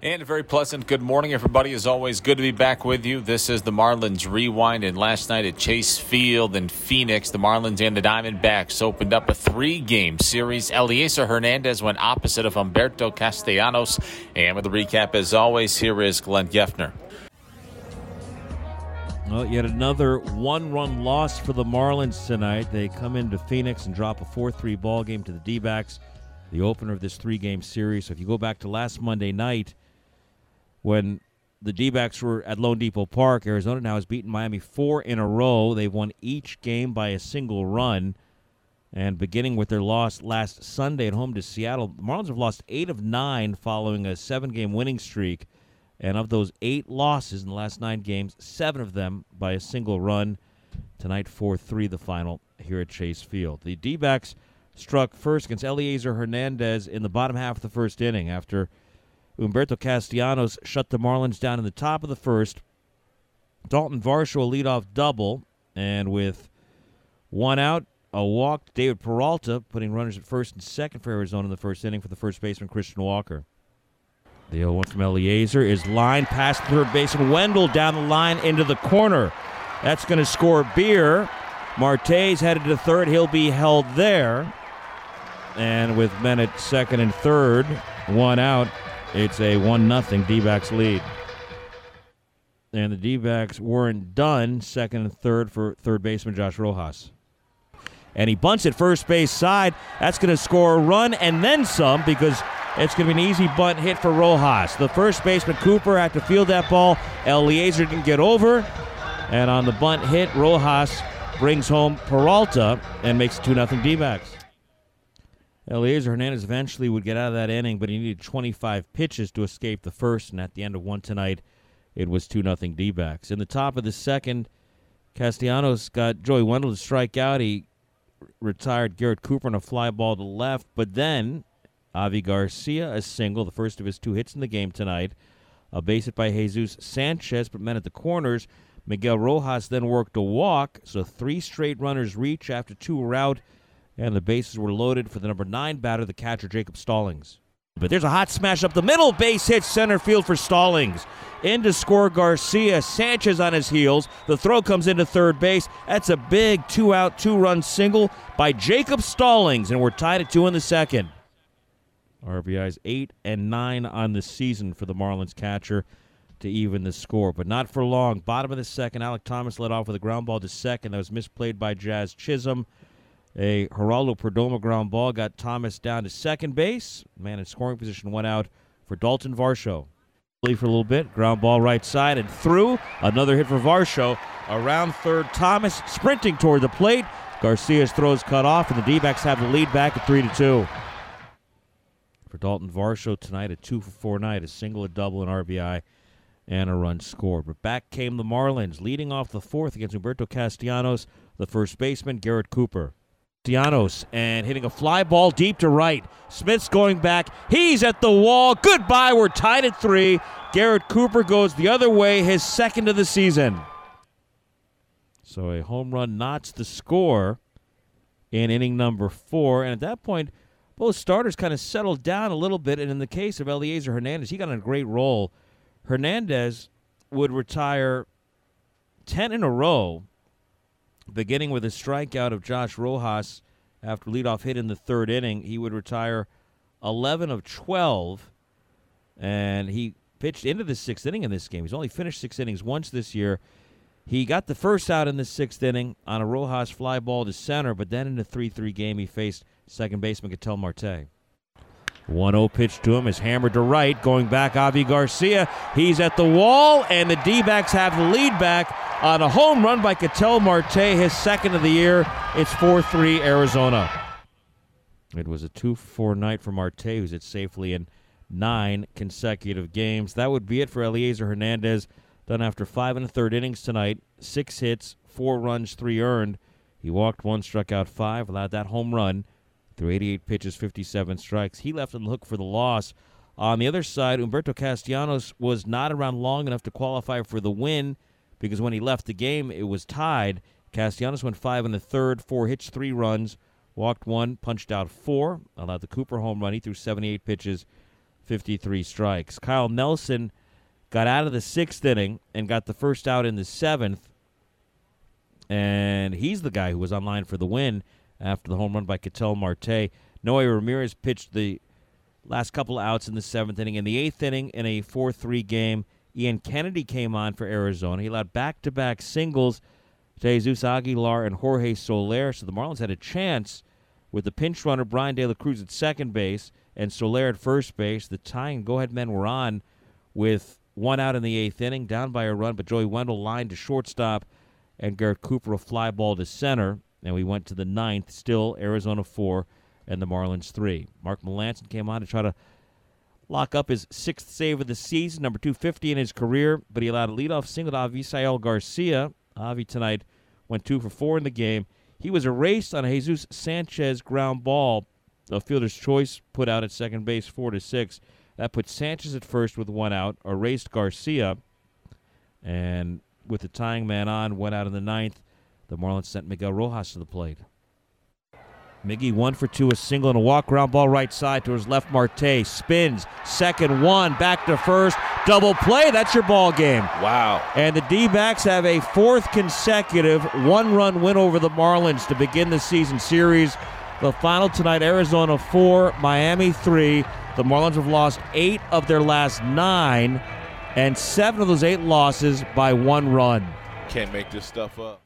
And a very pleasant good morning, everybody. As always, good to be back with you. This is the Marlins Rewind. And last night at Chase Field in Phoenix, the Marlins and the Diamondbacks opened up a three game series. Elieser Hernandez went opposite of Humberto Castellanos. And with the recap, as always, here is Glenn Geffner. Well, yet another one run loss for the Marlins tonight. They come into Phoenix and drop a 4 3 ball game to the D backs, the opener of this three game series. So if you go back to last Monday night, when the D backs were at loanDepot Park, Arizona now has beaten Miami four in a row. They've won each game by a single run. And beginning with their loss last Sunday at home to Seattle, the Marlins have lost eight of nine following a seven game winning streak. And of those eight losses in the last nine games, seven of them by a single run. Tonight, 4 3 the final here at Chase Field. The D backs struck first against Elieser Hernandez in the bottom half of the first inning after Humberto Castellanos shut the Marlins down in the top of the first. Dalton Varsho a leadoff double, and with one out, a walk, David Peralta putting runners at first and second for Arizona in the first inning for the first baseman Christian Walker. The 0 1 from Elieser is line past third baseman Wendle down the line into the corner. That's going to score Beer. Marte's headed to third. He'll be held there. And with men at second and third, one out, it's a 1 0 D backs lead. And the D backs weren't done, second and third for third baseman Josh Rojas. And he bunts at first base side. That's going to score a run and then some because it's going to be an easy bunt hit for Rojas. The first baseman Cooper had to field that ball. Elieser didn't get over. And on the bunt hit, Rojas brings home Peralta and makes 2 0 D backs. Elieser Hernandez eventually would get out of that inning, but he needed 25 pitches to escape the first, and at the end of one tonight, it was 2 0 D backs. In the top of the second, Castellanos got Joey Wendle to strike out. He retired Garrett Cooper on a fly ball to left, but then Avi Garcia, a single, the first of his two hits in the game tonight. A base hit by Jesus Sanchez, but men at the corners. Miguel Rojas then worked a walk, so three straight runners reach after two were out and the bases were loaded for the number nine batter, the catcher Jacob Stallings. But there's a hot smash up the middle, base hit center field for Stallings. In to score Garcia, Sanchez on his heels. The throw comes into third base. That's a big two out, two run single by Jacob Stallings, and we're tied at two in the second. RBI's eight and nine on the season for the Marlins catcher to even the score, but not for long. Bottom of the second, Alek Thomas led off with a ground ball to second that was misplayed by Jazz Chisholm. A Geraldo Perdomo ground ball got Thomas down to second base. Man in scoring position went out for Dalton Varsho. For a little bit, ground ball right side and through. Another hit for Varsho. Around third, Thomas sprinting toward the plate. Garcia's throws cut off, and the D-backs have the lead back at three to two. For Dalton Varsho tonight, a two for four night, a single, a double, an RBI, and a run scored. But back came the Marlins, leading off the fourth against Humberto Castellanos, the first baseman Garrett Cooper. Castellanos and hitting a fly ball deep to right. Smith's going back. He's at the wall. Goodbye. We're tied at three. Garrett Cooper goes the other way, his second of the season. So a home run knots the score in inning number four. And at that point, both starters kind of settled down a little bit. And in the case of Elieser Hernandez, he got a great roll. Hernandez would retire 10 in a row beginning with a strikeout of Josh Rojas after leadoff hit in the third inning. He would retire 11 of 12, and he pitched into the sixth inning in this game. He's only finished six innings once this year. He got the first out in the sixth inning on a Rojas fly ball to center, but then in the 3 3 game, he faced second baseman Ketel Marte. 1 0 pitch to him is hammered to right. Going back, Avi Garcia. He's at the wall, and the D backs have the lead back on a home run by Ketel Marte, his second of the year. It's 4 3 Arizona. It was a 2 4 night for Marte, who's it safely in nine consecutive games. That would be it for Elieser Hernandez, done after five and a third innings tonight. Six hits, four runs, three earned. He walked one, struck out five, allowed that home run through 88 pitches, 57 strikes. He left on the hook for the loss On the other side, Humberto Castellanos was not around long enough to qualify for the win because when he left the game, it was tied. Castellanos went five in the third, four hits, three runs, walked one, punched out four, allowed the Cooper home run. He threw 78 pitches, 53 strikes. Kyle Nelson got out of the sixth inning and got the first out in the seventh. And he's the guy who was on line for the win after the home run by Ketel Marte. Noe Ramirez pitched the last couple outs in the seventh inning. In the eighth inning, in a 4 3 game, Ian Kennedy came on for Arizona. He allowed back to back singles to Jesus Aguilar and Jorge Soler. So the Marlins had a chance with the pinch runner Bryan De La Cruz at second base and Soler at first base. The tying go ahead men were on with one out in the eighth inning, down by a run, but Joey Wendle lined to shortstop and Garrett Cooper a fly ball to center. And we went to the ninth, still Arizona four and the Marlins three. Mark Melancon came on to try to lock up his sixth save of the season, number 250 in his career, but he allowed a leadoff single to Avisail Garcia. Avi tonight went two for four in the game. He was erased on a Jesus Sanchez ground ball. A fielder's choice put out at second base, four to six. That put Sanchez at first with one out, erased Garcia, and with the tying man on, went out in the ninth. The Marlins sent Miguel Rojas to the plate. Miggy one for two, a single and a walk. Ground ball right side to his left. Marte spins, second one, back to first, double play. That's your ball game. Wow. And the D backs have a fourth consecutive one run win over the Marlins to begin the season series. The final tonight Arizona 4, Miami 3. The Marlins have lost eight of their last nine, and seven of those eight losses by one run. Can't make this stuff up.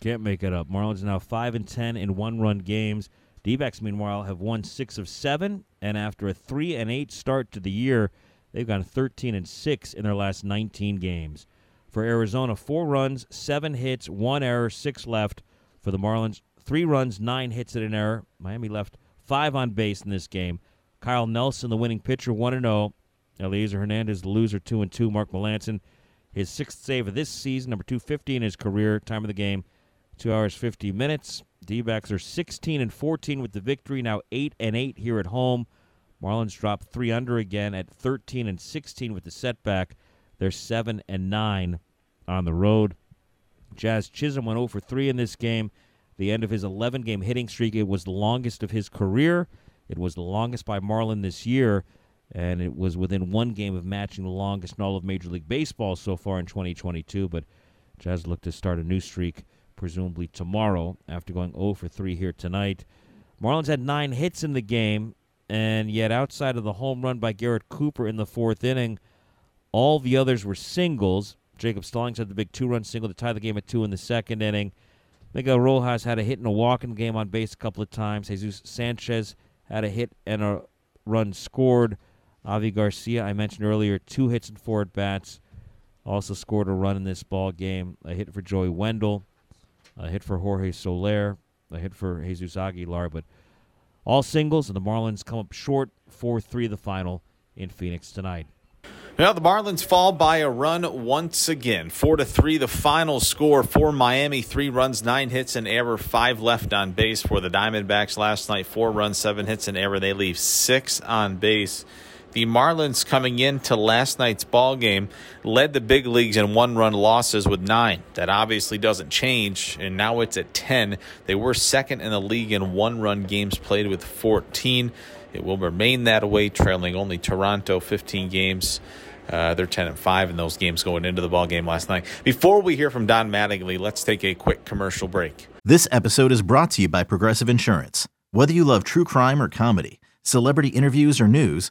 Can't make it up. Marlins now five and ten in one-run games. D-backs, meanwhile, have won six of seven, and after a three and eight start to the year, they've gone 13 and six in their last 19 games. For Arizona, four runs, seven hits, one error, six left. For the Marlins, three runs, nine hits and an error. Miami left five on base in this game. Kyle Nelson, the winning pitcher, one and oh. zero. Elieser Hernandez, the loser, two and two. Mark Melancon, his sixth save of this season, number 250 in his career. Time of the game, Two hours fifty minutes. D-backs are 16 and 14 with the victory. Now eight and eight here at home. Marlins dropped three under again at 13 and 16 with the setback. They're seven and nine on the road. Jazz Chisholm went 0 for three in this game. The end of his 11 game hitting streak. It was the longest of his career. It was the longest by Marlin this year, and it was within one game of matching the longest in all of Major League Baseball so far in 2022. But Jazz look to start a new streak presumably tomorrow after going 0 for 3 here tonight. Marlins had nine hits in the game, and yet outside of the home run by Garrett Cooper in the fourth inning, all the others were singles. Jacob Stallings had the big two run single to tie the game at two in the second inning. Miguel Rojas had a hit and a walk in the game on base a couple of times. Jesus Sanchez had a hit and a run scored. Avi Garcia, I mentioned earlier, two hits and four at bats. Also scored a run in this ball game. A hit for Joey Wendle a hit for Jorge Soler, a hit for Jesus Aguilar, but all singles, and the Marlins come up short 4 3 the final in Phoenix tonight. Now the Marlins fall by a run once again. Four to three, the final score for Miami. Three runs, nine hits, and error. Five left on base for the Diamondbacks last night. Four runs, seven hits, and error. They leave six on base. The Marlins coming into last night's ball game led the big leagues in one-run losses with nine. That obviously doesn't change, and now it's at ten. They were second in the league in one-run games played with 14. It will remain that way, trailing only Toronto 15 games. Uh, they're 10 and 5 in those games going into the ball game last night. Before we hear from Don Mattingly, let's take a quick commercial break. This episode is brought to you by Progressive Insurance. Whether you love true crime or comedy, celebrity interviews or news,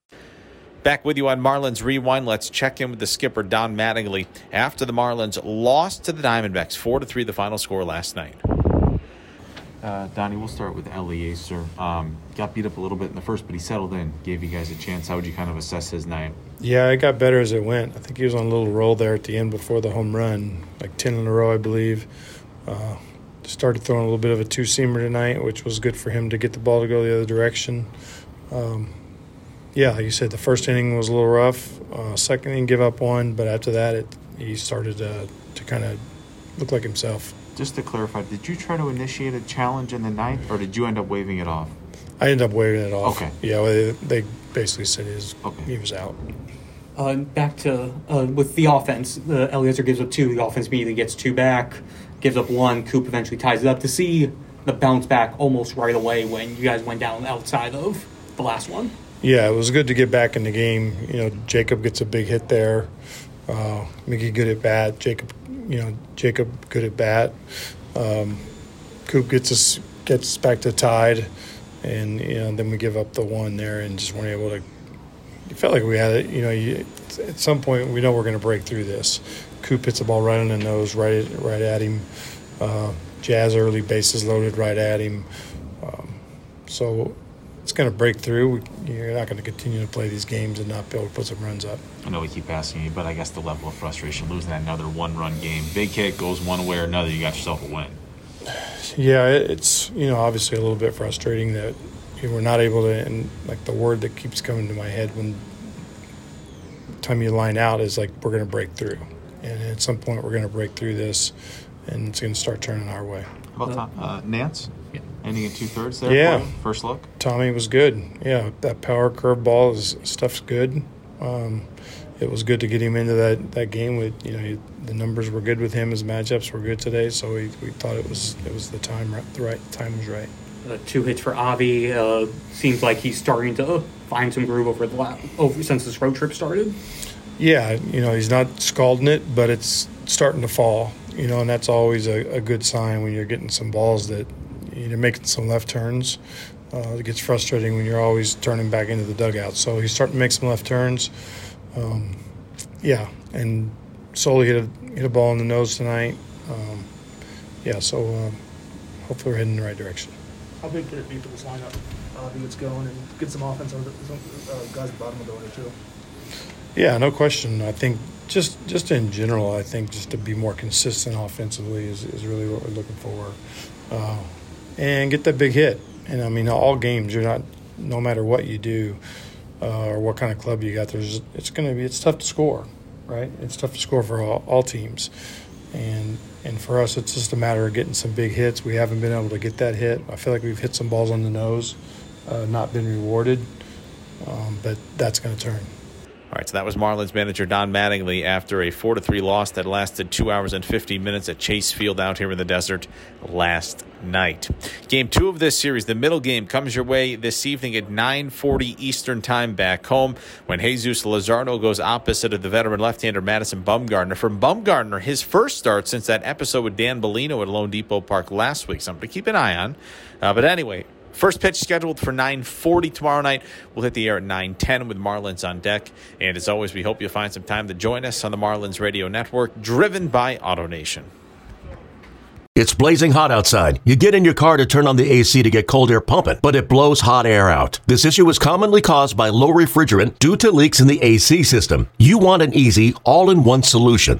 Back with you on Marlins Rewind. Let's check in with the skipper Don Mattingly after the Marlins lost to the Diamondbacks, four to three, the final score last night. Uh, Donnie, we'll start with Elieser. Um, got beat up a little bit in the first, but he settled in, gave you guys a chance. How would you kind of assess his night? Yeah, it got better as it went. I think he was on a little roll there at the end before the home run, like 10 in a row, I believe. Uh, started throwing a little bit of a two seamer tonight, which was good for him to get the ball to go the other direction. Um, yeah, like you said, the first inning was a little rough. Uh, second inning, give up one, but after that, it, he started uh, to kind of look like himself. Just to clarify, did you try to initiate a challenge in the ninth, or did you end up waving it off? I ended up waving it off. Okay. Yeah, well, they, they basically said he was, Okay. he was out. Uh, back to uh, with the offense, uh, Elieser gives up two. The offense immediately gets two back, gives up one. Coop eventually ties it up. To see the bounce back almost right away when you guys went down outside of the last one. Yeah, it was good to get back in the game. You know, Jacob gets a big hit there. Uh, Miggy good at bat. Jacob, you know, Jacob good at bat. Um, Coop gets us gets back to tied, and you know, then we give up the one there and just weren't able to. It felt like we had it. You know, you, at some point we know we're going to break through this. Coop hits the ball right on the nose, right right at him. Uh, Jazz early bases loaded right at him. Um, so it's going to break through. You're not going to continue to play these games and not be able to put some runs up. I know we keep asking you, but I guess the level of frustration losing that another one-run game, big hit goes one way or another, you got yourself a win. Yeah, it's you know obviously a little bit frustrating that you we're not able to. And like the word that keeps coming to my head when time you line out is like we're going to break through, and at some point we're going to break through this, and it's going to start turning our way. How about uh, Nance? Ending in two thirds there. Yeah. First look. Tommy was good. Yeah, that power curve ball is stuff's good. Um, it was good to get him into that, that game. With you know he, the numbers were good with him. His matchups were good today, so we, we thought it was it was the time right, the right time was right. Uh, two hits for Avi. Uh, seems like he's starting to find some groove over the la- over since this road trip started. Yeah, you know he's not scalding it, but it's starting to fall. You know, and that's always a, a good sign when you're getting some balls that you're making some left turns. Uh, it gets frustrating when you're always turning back into the dugout. So he's starting to make some left turns. Um, yeah, and Soli hit a hit a ball in the nose tonight. Um, yeah, so um, hopefully we're heading in the right direction. How big could it be for this lineup? Uh, he gets going and get some offense over the some, uh, guys at the bottom of the order too. Yeah, no question. I think just just in general, I think just to be more consistent offensively is, is really what we're looking for, uh, and get that big hit. And I mean, all games you're not, no matter what you do, uh, or what kind of club you got, there's it's going to be it's tough to score, right? It's tough to score for all, all teams, and and for us, it's just a matter of getting some big hits. We haven't been able to get that hit. I feel like we've hit some balls on the nose, uh, not been rewarded, um, but that's going to turn. All right, so that was Marlins manager Don Mattingly after a 4 to 3 loss that lasted 2 hours and 50 minutes at Chase Field out here in the desert last night. Game 2 of this series, the middle game comes your way this evening at 9:40 Eastern Time back home when Jesus Luzardo goes opposite of the veteran left-hander Madison Bumgarner. From Bumgarner, his first start since that episode with Dan Bellino at loanDepot Park last week. Something to keep an eye on. Uh, but anyway, First pitch scheduled for 9:40 tomorrow night. We'll hit the air at 9:10 with Marlins on deck. And as always, we hope you'll find some time to join us on the Marlins Radio Network, driven by AutoNation. It's blazing hot outside. You get in your car to turn on the AC to get cold air pumping, but it blows hot air out. This issue is commonly caused by low refrigerant due to leaks in the AC system. You want an easy, all in one solution